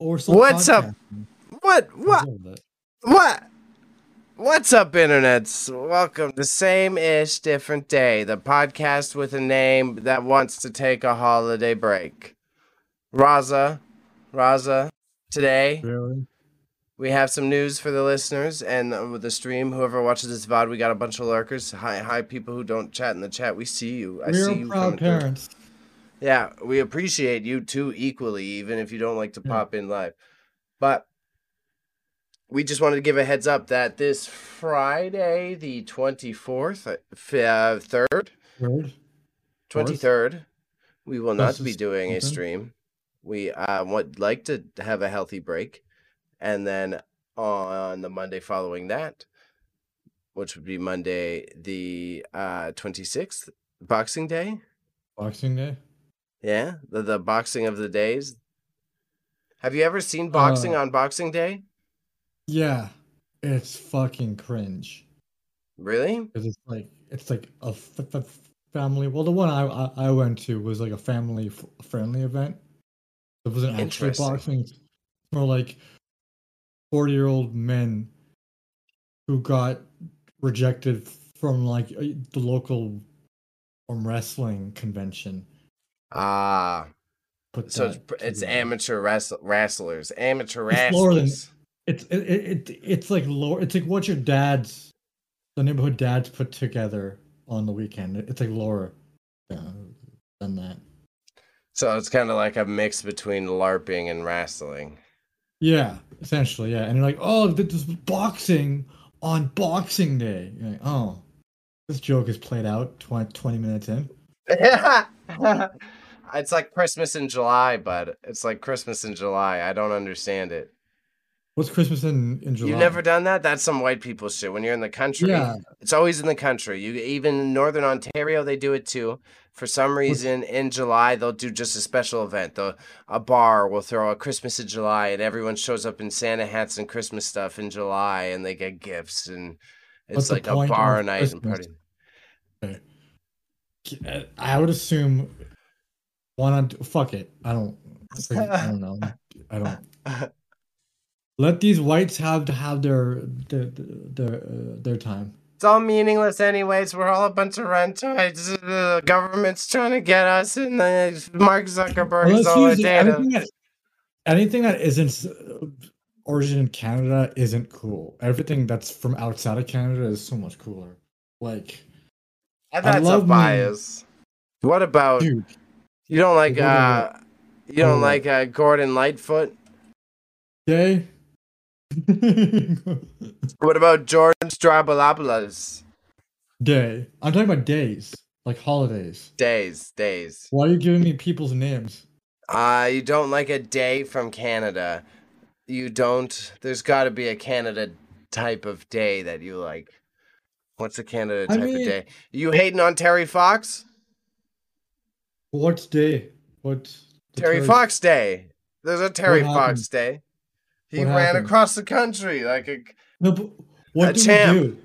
Or What's up? What? What? What? What's up, internets? Welcome to Same Ish Different Day, the podcast with a name that wants to take a holiday break. Raza, Raza, today Really? we have some news for the listeners and with the stream. Whoever watches this VOD, we got a bunch of lurkers. Hi, hi, people who don't chat in the chat. We see you. I see you proud coming through. Yeah, we appreciate you too equally, even if you don't like to pop in live. But we just wanted to give a heads up that this Friday, the 24th, uh, uh, 3rd, 23rd, we will not be doing a stream. We uh, would like to have a healthy break. And then on the Monday following that, which would be Monday, the uh, 26th, Boxing Day. Boxing Day. Yeah, the the boxing of the days. Have you ever seen boxing Uh, on Boxing Day? Yeah, it's fucking cringe. Really? It's like it's like a f- f- family. Well, the one I, I I went to was like a family f- friendly event. It wasn't actually boxing. It's more like forty year old men who got rejected from like uh, the local um, wrestling convention. Ah, Put so it's, it's amateur wrestl- wrestlers, amateur It's lower than- wrestlers. It's it, it, it it's like lower. It's like what your dad's, the neighborhood dads put together on the weekend. It's like lower than, than that. So it's kind of like a mix between LARPing and wrestling. Yeah, essentially, yeah. And you're like, oh, this is boxing on Boxing Day. You're like, oh, this joke is played out 20, 20 minutes in. it's like Christmas in July, bud. It's like Christmas in July. I don't understand it. What's Christmas in in July? You've never done that? That's some white people shit. When you're in the country, Yeah, It's always in the country. You even in Northern Ontario, they do it too. For some reason, in July, they'll do just a special event. The a bar will throw a Christmas in July, and everyone shows up in Santa hats and Christmas stuff in July, and they get gifts, and What's it's the like a bar night and Christmas? party. Uh, I would assume. Why not? Fuck it. I don't. I don't know. I don't. Let these whites have to have their their their uh, their time. It's all meaningless, anyways. We're all a bunch of rentites. The government's trying to get us, and the Mark Zuckerberg is all use data. anything that anything that isn't uh, origin in Canada isn't cool. Everything that's from outside of Canada is so much cooler. Like, And that's a love me- bias. What about dude, you? Don't like uh, you don't like uh, Gordon Lightfoot. gay. What about George Stroumboulopoulos? Day. I'm talking about days, like holidays. Days, days. Why are you giving me people's names? Uh, you don't like a day from Canada. You don't. There's got to be a Canada type of day that you like. What's a Canada I type of day? You hating on Terry Fox? What's day? What Terry? Fox Day. There's a Terry What Fox happened? Day. He What ran happened? across the country like a. No, but what A do champ. we do?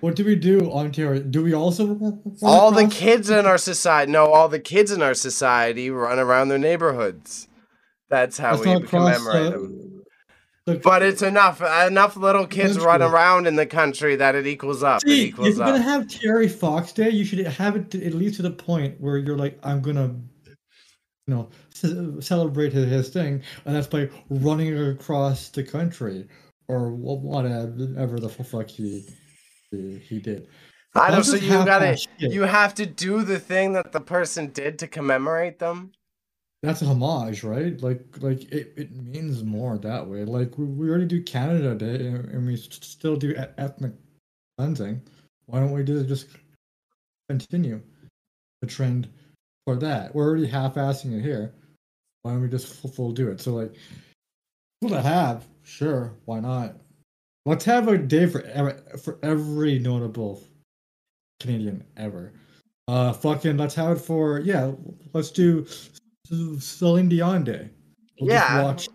What do we do on Terry? Do we also run All the across- kids in our society. No, all the kids in our society run around their neighborhoods. That's how That's we not across, commemorate them. But it's enough. Enough little kids That's run true. around in the country that it equals up. it See, if you're gonna have Terry Fox Day, you should have it to, at least to the point where you're like, I'm gonna, you know, ce- celebrate his, his thing, and that's by running across the country or whatever the fuck he he, did. I. That's So you gotta. shit. You have to do the thing that the person did to commemorate them. That's a homage, right? Like, like it, it means more that way. Like we, we already do Canada Day, and, and we st- still do ethnic cleansing. Why don't we do just continue the trend for that? We're already half-assing it here. Why don't we just full, full do it? So like, full to have, sure, why not? Let's have a day for ev- for every notable Canadian ever. Uh, fucking, let's have it for yeah. Let's do Celine Dion Day. We'll just Yeah. watch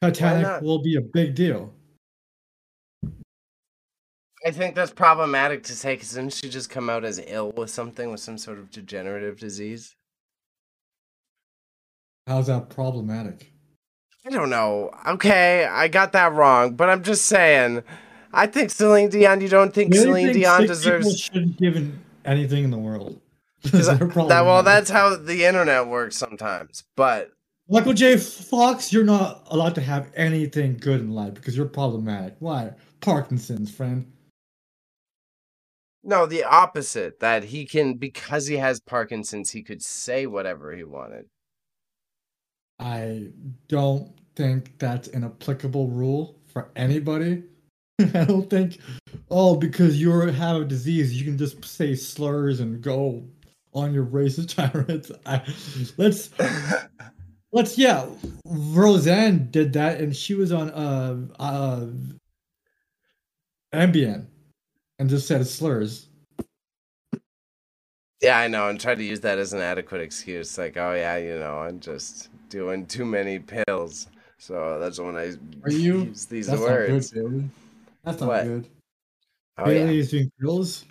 Titanic will be a big deal. I think that's problematic to say because didn't she just come out as ill with something with some sort of degenerative disease? How's that problematic? I don't know. Okay, I got that wrong, but I'm just saying. I think Celine Dion. You don't think Really Celine think Dion deserves? Shouldn't given anything in the world. Is They're that, that- well, that's how the internet works sometimes. But Michael J. Fox, you're not allowed to have anything good in life because you're problematic. Why? Parkinson's, friend. no, the opposite. That he can because he has Parkinson's, he could say whatever he wanted. I don't think that's an applicable rule for anybody. I don't think, oh, because you have a disease, you can just say slurs and go on your racist tirades. I, let's let's yeah. Roseanne did that, and she was on uh uh Ambien, and just said slurs. Yeah, I know, and tried to use that as an adequate excuse. Like, oh yeah, you know, I'm just doing too many pills, so that's when I Are you? use these That's words. not good, That's not What? good. Oh yeah. Bayley is doing pills.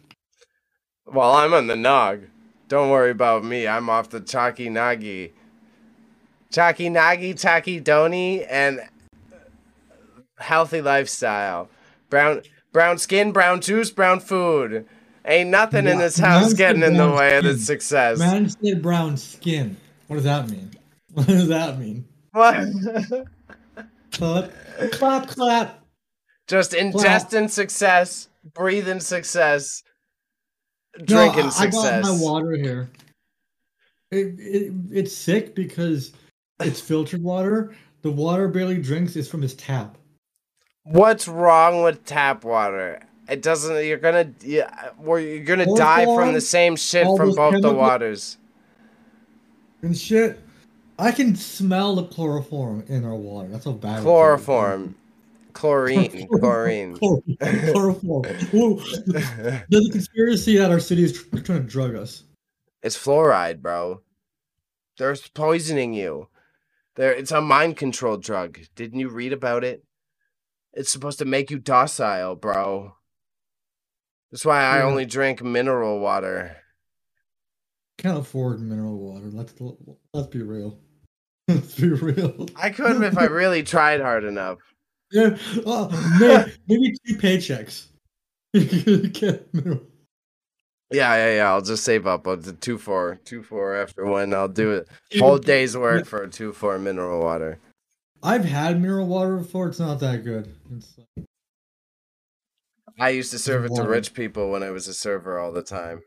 Well, I'm on the nog. Don't worry about me. I'm off the chalky nagi. Chalky nagi, taki doni, and healthy lifestyle. Brown brown skin, brown juice, brown food. Ain't nothing in this house getting in the way of the success. Man said brown skin. What does that mean? What does that mean? What? Clap, clap, clap. Just ingesting success, breathing success, drinking I, I success. got my water here. It, it it's sick because it's filtered water. The water Bailey drinks is from his tap. What's wrong with tap water? It doesn't. You're gonna. Yeah, well, you're gonna die from the same shit from both the waters. And shit. I can smell the chloroform in our water. That's how bad. Chloroform, chlorine, chlorine. Chloroform. There's a conspiracy that our city is trying to drug us. It's fluoride, bro. They're poisoning you. There, it's a mind control drug. Didn't you read about it? It's supposed to make you docile, bro. That's why I Yeah. only drink mineral water. Can't afford mineral water. Let's let's be real. Let's be real. I could if I really tried hard enough. Yeah, uh, may- maybe two paychecks. You can get mineral- Yeah, yeah, yeah. I'll just save up. I'll do two four, two four after one. I'll do it. Whole day's work for a two four mineral water. I've had mineral water before. It's not that good. Like, I used to serve it to rich people when I was a server all the time.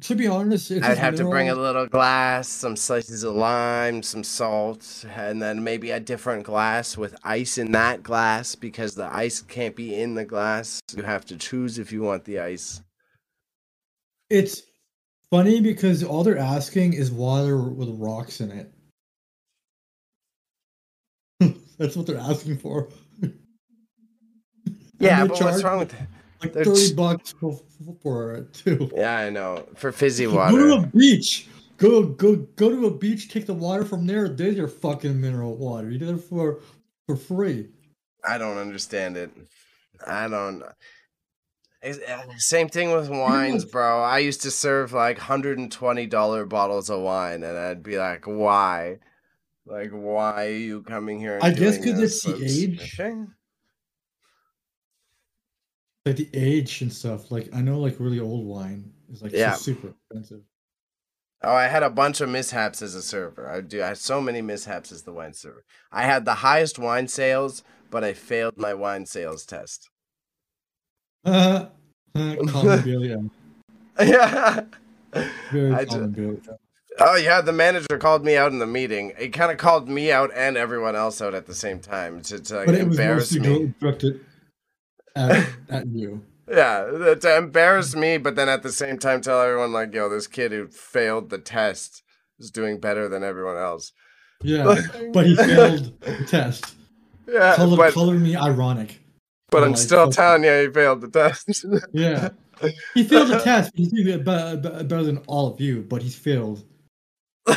To be honest, it's I'd have to bring a little glass, some slices of lime, some salt, and then maybe a different glass with ice in that glass because the ice can't be in the glass. You have to choose if you want the ice. It's funny because all they're asking is water with rocks in it. That's what they're asking for. Yeah, but what's wrong with that? Like They're thirty bucks for, for it too. Yeah, I know. For fizzy water. Go to a beach. Go go go to a beach. Take the water from there. There's your fucking mineral water. You did it for for free. I don't understand it. I don't. Uh, Same thing with wines, bro. I used to serve like hundred and twenty dollar bottles of wine, and I'd be like, "Why? Like, why are you coming here?" And I guess doing 'cause it's the age. fishing? Like the age and stuff. Like I know, like really old wine is like Yeah. super expensive. Oh, I had a bunch of mishaps as a server. I do. I had so many mishaps as the wine server. I had the highest wine sales, but I failed my wine sales test. Uh, Bayley. yeah. Very I Bayley. Oh yeah, the manager called me out in the meeting. He kind of called me out and everyone else out at the same time to, to like, But it was embarrass mostly me. directed at, at you. Yeah, to embarrass me, but then at the same time tell everyone like, "Yo, this kid who failed the test is doing better than everyone else." Yeah, but he failed the test. Yeah, Color, but color me ironic. but I'm like, still telling you, he failed the test. Yeah. He failed the test. He's doing it be- be- better than all of you, but he's failed.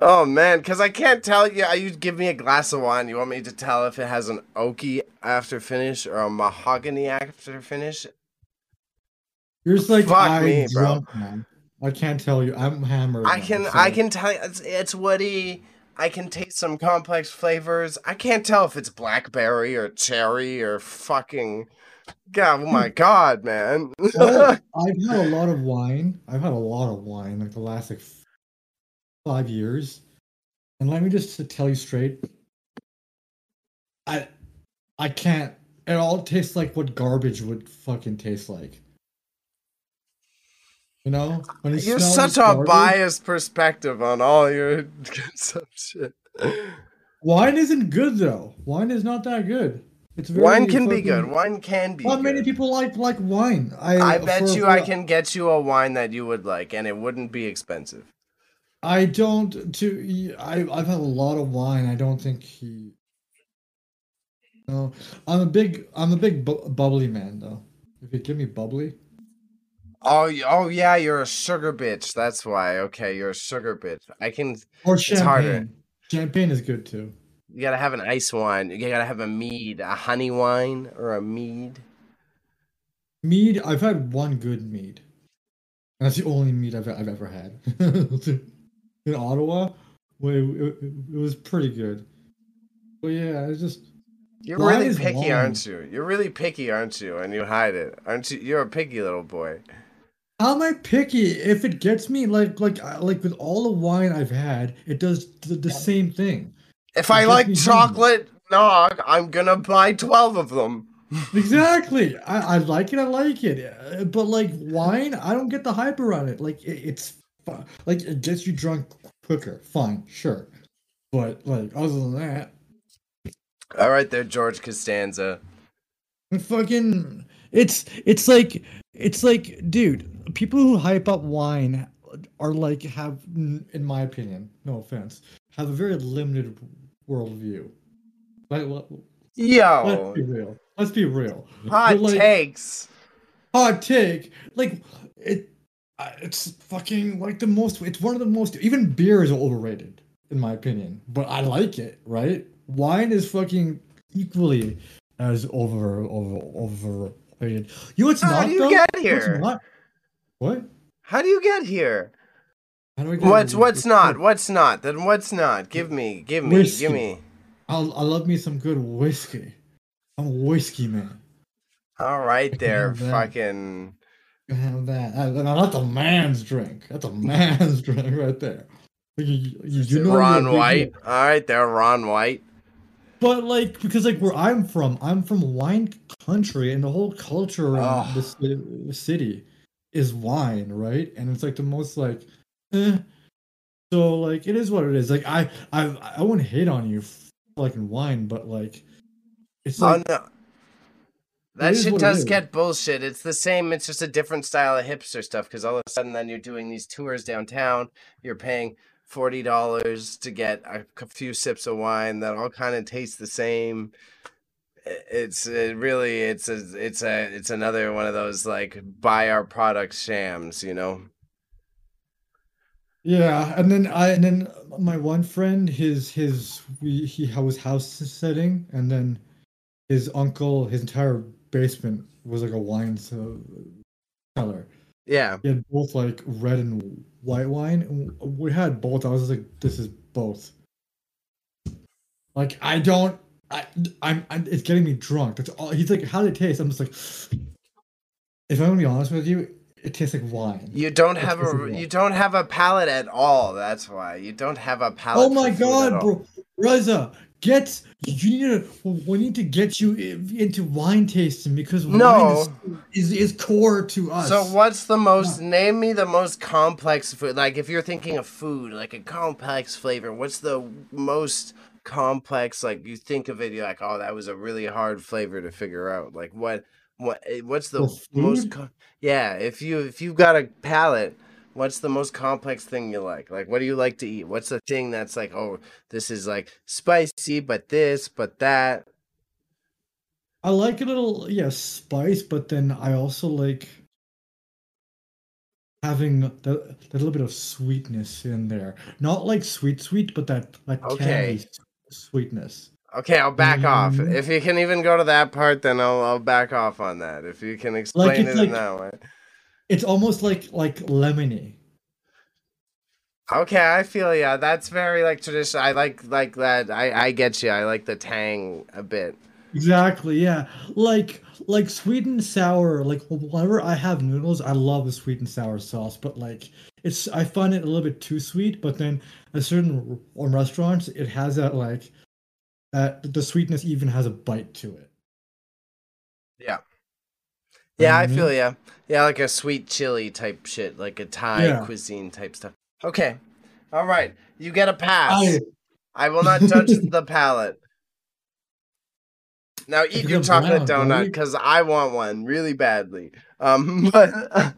oh man, because I can't tell you. You give me a glass of wine. You want me to tell if it has an oaky after finish or a mahogany after finish? You're just like Fuck I me, bro. drunk. I can't tell you. I'm hammered. I now, can so- I can tell you it's, it's woody. I can taste some complex flavors. I can't tell if it's blackberry or cherry or fucking. God, oh my god, man. Oh, I've had a lot of wine. I've had a lot of wine like the last like five years, and let me just tell you straight. I, I can't. It all tastes like what garbage would fucking taste like. You know, when You're such a garbage- biased perspective on all your consumption. Wine isn't good though. Wine is not that good. It's very Wine can be good. Wine can be. Not many good. people like like wine. I I bet for- you for- I can get you a wine that you would like, and it wouldn't be expensive. I don't. To I I've had a lot of wine. I don't think he. No, I'm a big I'm a big bu- bubbly man though. If you give me bubbly, Oh, oh yeah, you're a sugar bitch. That's why. Okay, you're a sugar bitch. I can. or harder. champagne. Champagne is good too. You gotta have an ice wine. You gotta have a mead, a honey wine, or a mead. Mead. I've had one good mead. That's the only mead I've I've ever had. In Ottawa, well, it, it, was pretty good. But yeah, it's just You're really picky, wine. aren't you? You're really picky, aren't you? And you hide it, aren't you? You're a picky little boy. How am I picky? If it gets me like like like with all the wine I've had, it does the, the same thing. If It I like chocolate nog, I'm gonna buy twelve of them. Exactly. I, I like it. I like it. But like wine, I don't get the hype around it. Like it, it's like it gets you drunk quicker. Fine, sure. But like other than that, All right, there, George Costanza. fucking it's it's like it's like dude, people who hype up wine are like have in my opinion, no offense, have a very limited worldview. Like let, Yo, let's be real. Let's be real. hot like, takes. hot take. Like it, it's fucking like the most. It's one of the most. Even beer is overrated in my opinion, but I like it. Right? Wine is fucking equally as over over overrated. You know what's How not do you though? get You know here? What? How do you get here? How do I get What's here? what's not? What's not? Then what's not? Give me, give me, Whiskey. give me. I I love me some good whiskey. I'm a whiskey man. All right, there, fucking. Have that. Uh, now that's a man's drink. That's a man's drink right there. You, you, you know Ron White. All right, there, Ron White. But like, because like where I'm from, I'm from wine country, and the whole culture around Oh. this ci- city is wine, right? And it's like the most like, eh. So like, it is what it is. Like I, I, I wouldn't hate on you for liking wine, but like, it's Oh like no. That shit does get bullshit. It's the same. It's just a different style of hipster stuff. Because all of a sudden, then you're doing these tours downtown. You're paying forty dollars to get a few sips of wine that all kind of taste the same. It's it really it's a it's a it's another one of those like buy our product shams. You know. Yeah, and then I and then my one friend, his his we he was house is setting, and then his uncle, his entire basement was like a wine cellar. Yeah. He had both like red and white wine. We had both. I was like, this is both. Like I don't. I I'm, I'm it's getting me drunk. That's all. He's like, how did it taste? I'm just like, if I'm gonna be honest with you, it tastes like wine. You don't It have a like you don't have a palate at all. That's why you don't have a palate. Oh my for food at god, bro, Raza, get you need to. We need to get you into wine tasting because wine No. is, is is core to us. So what's the most name me the most complex food like if you're thinking of food like a complex flavor what's the most complex like you think of it you're like oh that was a really hard flavor to figure out like what what eh, what's the For most food? co- yeah if you if you've got a palate what's the most complex thing you like like what do you like to eat what's the thing that's like oh this is like spicy but this but that I like a little yeah spice, but then I also like having that, that little bit of sweetness in there. Not like sweet sweet, but that like Okay. candy sweetness. Okay, I'll back off. Mhm. If you can even go to that part, then I'll I'll back off on that. If you can explain it's it like- in that way. It's almost like like lemony. Okay, I feel yeah. That's very like traditional. I like like that. I I get you. I like the tang a bit. Exactly, yeah. Like like sweet and sour. Like whenever I have noodles, I love the sweet and sour sauce. But like it's, I find it a little bit too sweet. But then at certain um, restaurants, it has that like that the sweetness even has a bite to it. Yeah. Yeah, I feel yeah. Yeah, like a sweet chili type shit, like a Thai yeah. cuisine type stuff. Okay. All right. You get a pass. I, I will not touch the palate. Now eat your chocolate donut because I want one really badly. Um, but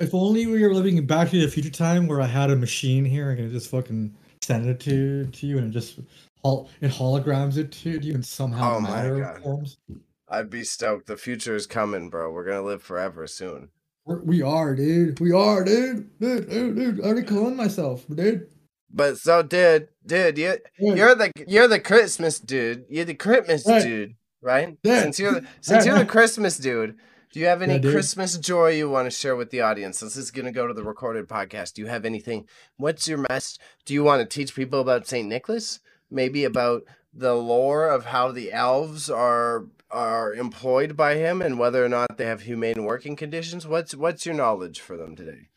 if only we were living in Back to the Future time where I had a machine here and I could just fucking send it to to you and it just it holograms it to you and somehow oh matter forms. I'd be stoked. The future is coming, bro. We're gonna live forever soon. We're, dude. We are, dude. Dude, dude, dude. I already cloned myself, dude. But so, dude, dude, you you're the you're the Christmas dude. You're the Christmas right. dude, right? Yeah. Since you're the, since you're the Christmas dude, do you have any yeah, Christmas joy you want to share with the audience? This is going to go to the recorded podcast. Do you have anything? What's your message? Do you want to teach people about Saint Nicholas? Maybe about the lore of how the elves are are employed by him and whether or not they have humane working conditions. What's what's your knowledge for them today?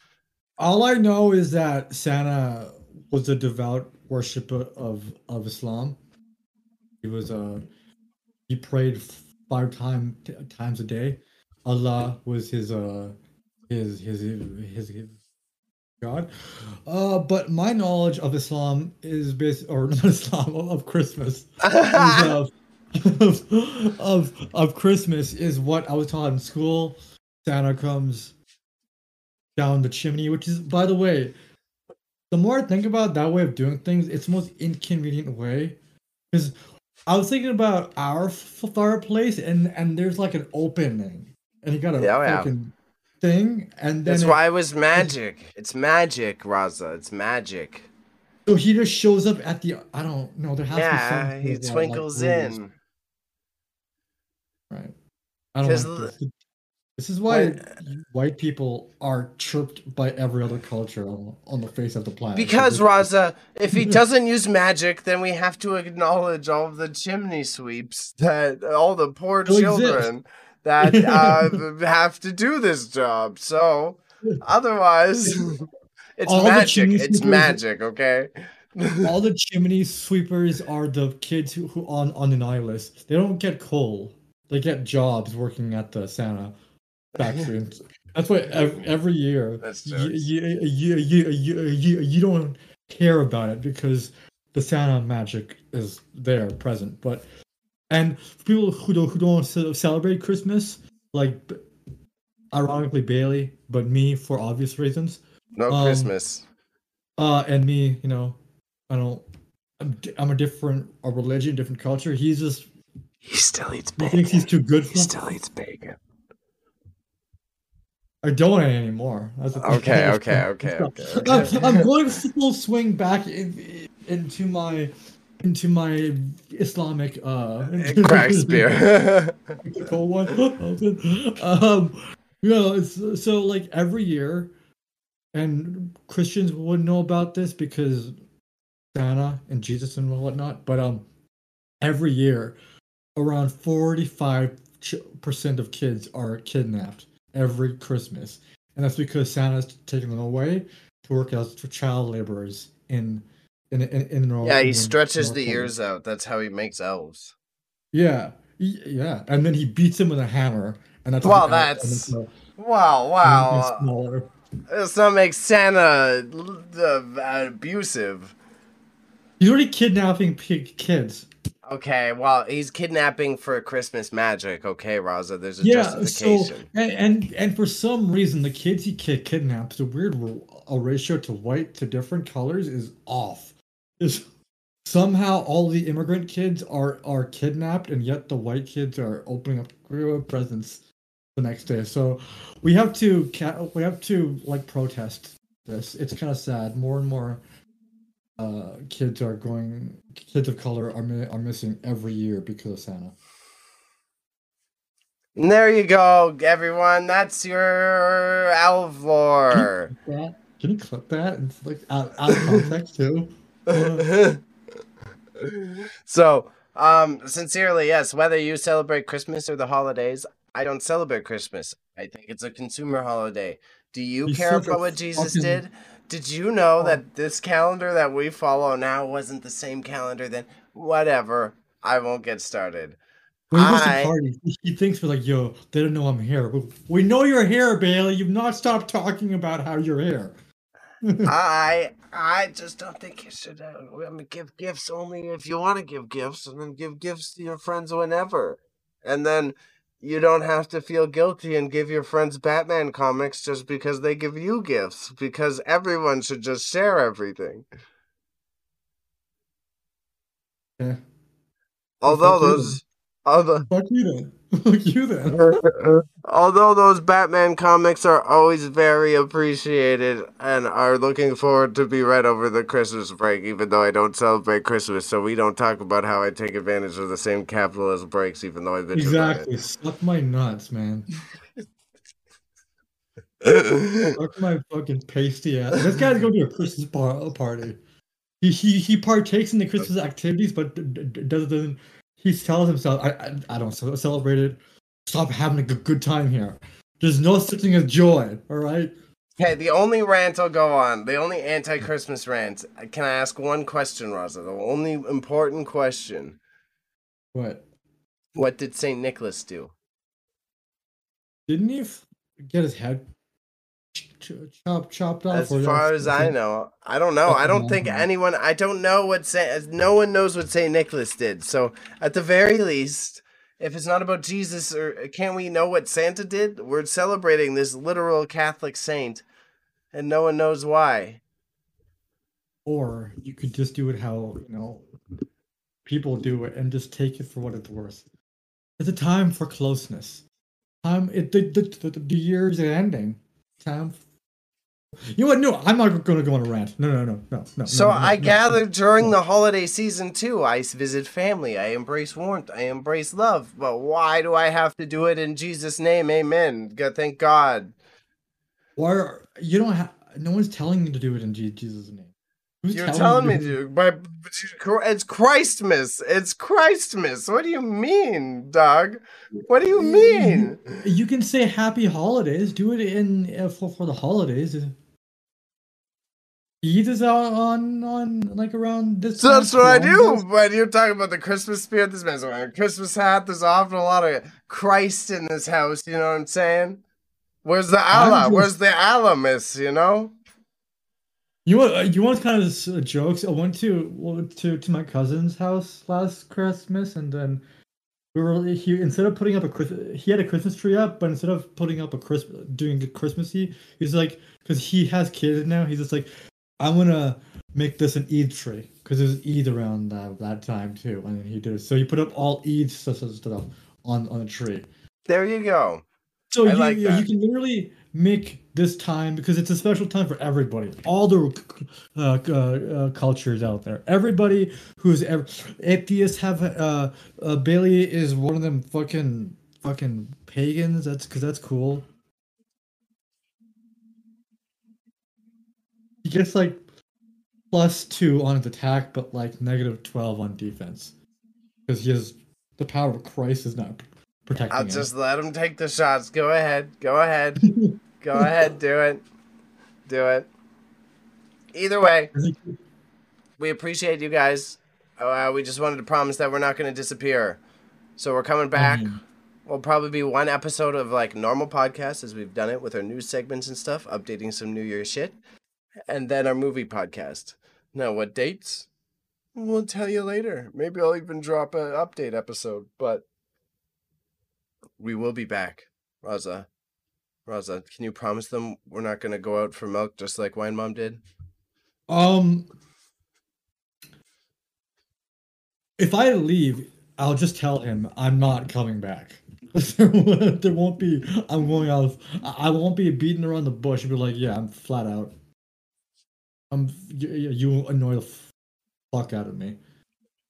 All I know is that Santa was a devout worshiper of of Islam. He was a uh, he prayed five time, times a day. Allah was his uh his his his, his God. Uh, but my knowledge of Islam is based, or not Islam, of Christmas. of, of, of, of Christmas is what I was taught in school. Santa comes down the chimney, which is, by the way, the more I think about that way of doing things, it's the most inconvenient way. Because I was thinking about our fireplace, and and there's like an opening, and you got a yeah, oh, fucking yeah. Thing, and then that's it, why it was magic. It's magic, Raza. It's magic. So he just shows up at the. I don't know. There has yeah, to be something. he twinkles like, in. Right. I don't like this. This is why white people are chirped by every other culture on, on the face of the planet. Because Raza, if he doesn't use magic, then we have to acknowledge all of the chimney sweeps that all the poor children exist. That uh, have to do this job. So otherwise, it's all magic. It's magic. Okay. all the chimney sweepers are the kids who, who on on the nihilist. They don't get coal. They get jobs working at the Santa factory. That's why every year you, you, you, you, you, you don't care about it because the Santa magic is there present. But and people who don't who don't celebrate Christmas, like ironically Bayley, but me for obvious reasons. No um, Christmas. Uh, and me, you know, I don't. I'm, I'm a different a religion, different culture. He's just. He still eats bacon. He thinks he's too good for. He still eats bacon. I don't anymore. okay, okay, okay, okay, okay. I'm going full swing back in, into my into my Islamic uh crack spear. one. um, you know, it's so like every year, and Christians wouldn't know about this because Santa and Jesus and whatnot. But um, every year, around forty five percent of kids are kidnapped every Christmas, and that's because Santa's taking them away to work as child laborers in in in, in North. Yeah, he stretches North the ears out. That's how he makes elves. Yeah, yeah, and then he beats him with a hammer, and that's wow. That's wow, wow. This not make Santa uh, abusive. He's already kidnapping kids. Okay, well, he's kidnapping for Christmas magic. Okay, Raza, there's a yeah, justification. So, and, and and for some reason, the kids he kid kidnaps, the weird a ratio to white to different colors is off. Is somehow all the immigrant kids are are kidnapped, and yet the white kids are opening up presents the next day. So we have to we have to like protest this. It's kind of sad. More and more uh, kids are going kids of color are are missing every year because of Santa. And there you go, everyone. That's your elf lore. Can you clip that? It's like out, out of context too. so, um, sincerely, yes. Whether you celebrate Christmas or the holidays, I don't celebrate Christmas. I think it's a consumer holiday. Do you You care about what Jesus fucking- did? Did you know Oh. that this calendar that we follow now wasn't the same calendar then? Whatever. I won't get started. When he goes I- to parties, he- he thinks we're like, yo, they don't know I'm here. But we know you're here, Bayley. You've not stopped talking about how you're here. I I just don't think you should uh, I mean, give gifts only if you want to give gifts, and then give gifts to your friends whenever, and then you don't have to feel guilty and give your friends Batman comics just because they give you gifts. Because everyone should just share everything. Yeah. Although those, although Fuck you then. Fuck you then. although those Batman comics are always very appreciated and are looking forward to be read over the Christmas break, even though I don't celebrate Christmas, so we don't talk about how I take advantage of the same capitalist breaks, even though I bitch Exactly. Suck my nuts, man. Suck my fucking pasty ass. This guy's going to a Christmas party. He, he he partakes in the Christmas activities, but d- d- doesn't. He tells himself, "I I, I don't celebrate it. Stop having a good, time here. There's no such thing as joy. All right." Okay, the only rant I'll go on, the only anti-Christmas rant. Can I ask one question, Raza? The only important question: What? What did Saint Nicholas do? Didn't he f- get his head ch- ch- chopped chopped off? As far as I know, I don't know. I don't think anyone. I don't know what Saint. No one knows what Saint Nicholas did. So at the very least, if it's not about Jesus, or can we know what Santa did? We're celebrating this literal Catholic saint, and no one knows why. Or you could just do it how you know people do it and just take it for what it's worth. It's a time for closeness. Time it the the, the, the year's are ending. Time. You know what? No, I'm not going to go on a rant. No, no, no, no, no. So no, no, I no. gather during the holiday season too. I visit family. I embrace warmth. I embrace love. But why do I have to do it in Jesus' name? Amen. God, thank God. Why are, you don't have? No one's telling you to do it in Jesus' name. Who's You're telling me do it? to, but it's Christmas. It's Christmas. What do you mean, dog? What do you mean? You can say happy holidays. Do it in uh, for for the holidays. Eid is out on on like around this. So that's what I do. But you're talking about the Christmas spirit. This man's wearing a Christmas hat. There's often a lot of Christ in this house. You know what I'm saying? Where's the Allah? just- Where's the Allah, miss? You know? You want you want kind of jokes? I went to to to my cousin's house last Christmas, and then we were he instead of putting up a Christmas, he had a Christmas tree up, but instead of putting up a Christmas doing a Christmassy, he's like because he has kids now, he's just like I'm gonna make this an Eid tree because there's Eid around that that time too, and he did it. So he put up all Eid stuff, stuff on on a tree. There you go. So I you, like you that. can literally make this time because it's a special time for everybody, all the uh, uh, uh, cultures out there. Everybody who's ever atheists have uh, uh, Bayley is one of them fucking fucking pagans. That's because that's cool. He gets like plus two on his attack, but like negative twelve on defense because he has the power of Christ is not protecting I'll him. just let him take the shots. Go ahead. Go ahead. Go ahead. Do it. Do it. Either way, we appreciate you guys. Uh, we just wanted to promise that we're not going to disappear. So we're coming back. Mhm. Will probably be one episode of like normal podcast as we've done it with our news segments and stuff, updating some New Year shit, and then our movie podcast. Now, what dates? We'll tell you later. Maybe I'll even drop an update episode, but we will be back. Raza, Raza, can you promise them we're not going to go out for milk just like Wine Mom did? Um, if I leave, I'll just tell him I'm not coming back. there won't be. I'm going out. I won't be beating around the bush be like, "Yeah, I'm flat out." I'm. You, you annoy the fuck out of me.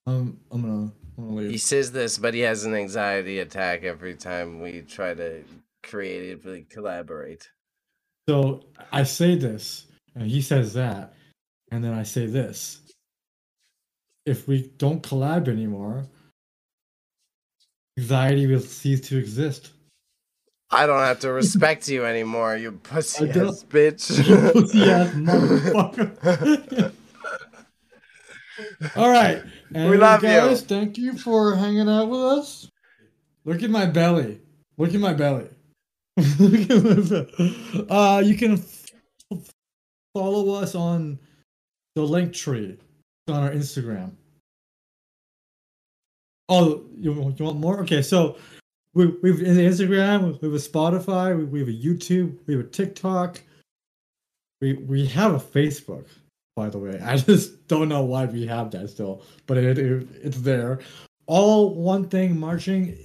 Um, I'm gonna. I'm gonna He says this, but he has an anxiety attack every time we try to creatively collaborate. So I say this, and he says that, and then I say this. If we don't collab anymore, anxiety will cease to exist. I don't have to respect you anymore, you pussy ass bitch. pussy ass motherfucker. All right. And we love guys, you. Thank you for hanging out with us. Look at my belly. Look at my belly. uh, you can f- follow us on the link tree on our Instagram. Oh, you, you want more? Okay, so we, we've in Instagram, we have a Spotify, we, we have a YouTube, we have a TikTok, we we have a Facebook. By the way, I just don't know why we have that still, but it, it it's there. All one thing marching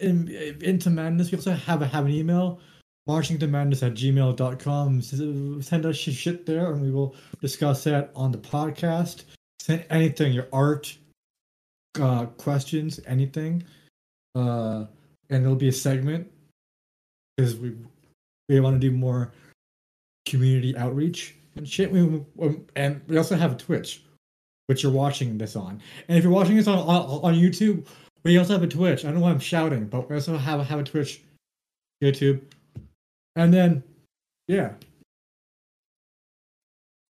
in, into madness. We also have a have an email marching to madness at gmail.com. Send us shit there and we will discuss that on the podcast. Send anything, your art, uh, questions, anything. Uh, and it'll be a segment because we we want to do more community outreach and shit. We, and we also have a Twitch, which you're watching this on. And if you're watching this on on, on YouTube, we also have a Twitch. I don't know why I'm shouting, but we also have have a Twitch, YouTube, and then yeah.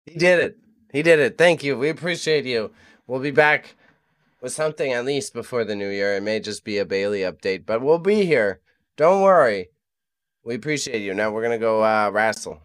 He did it. He did it. Thank you. We appreciate you. We'll be back with something at least before the new year. It may just be a Bayley update, but we'll be here. Don't worry. We appreciate you. Now we're gonna go uh, wrestle.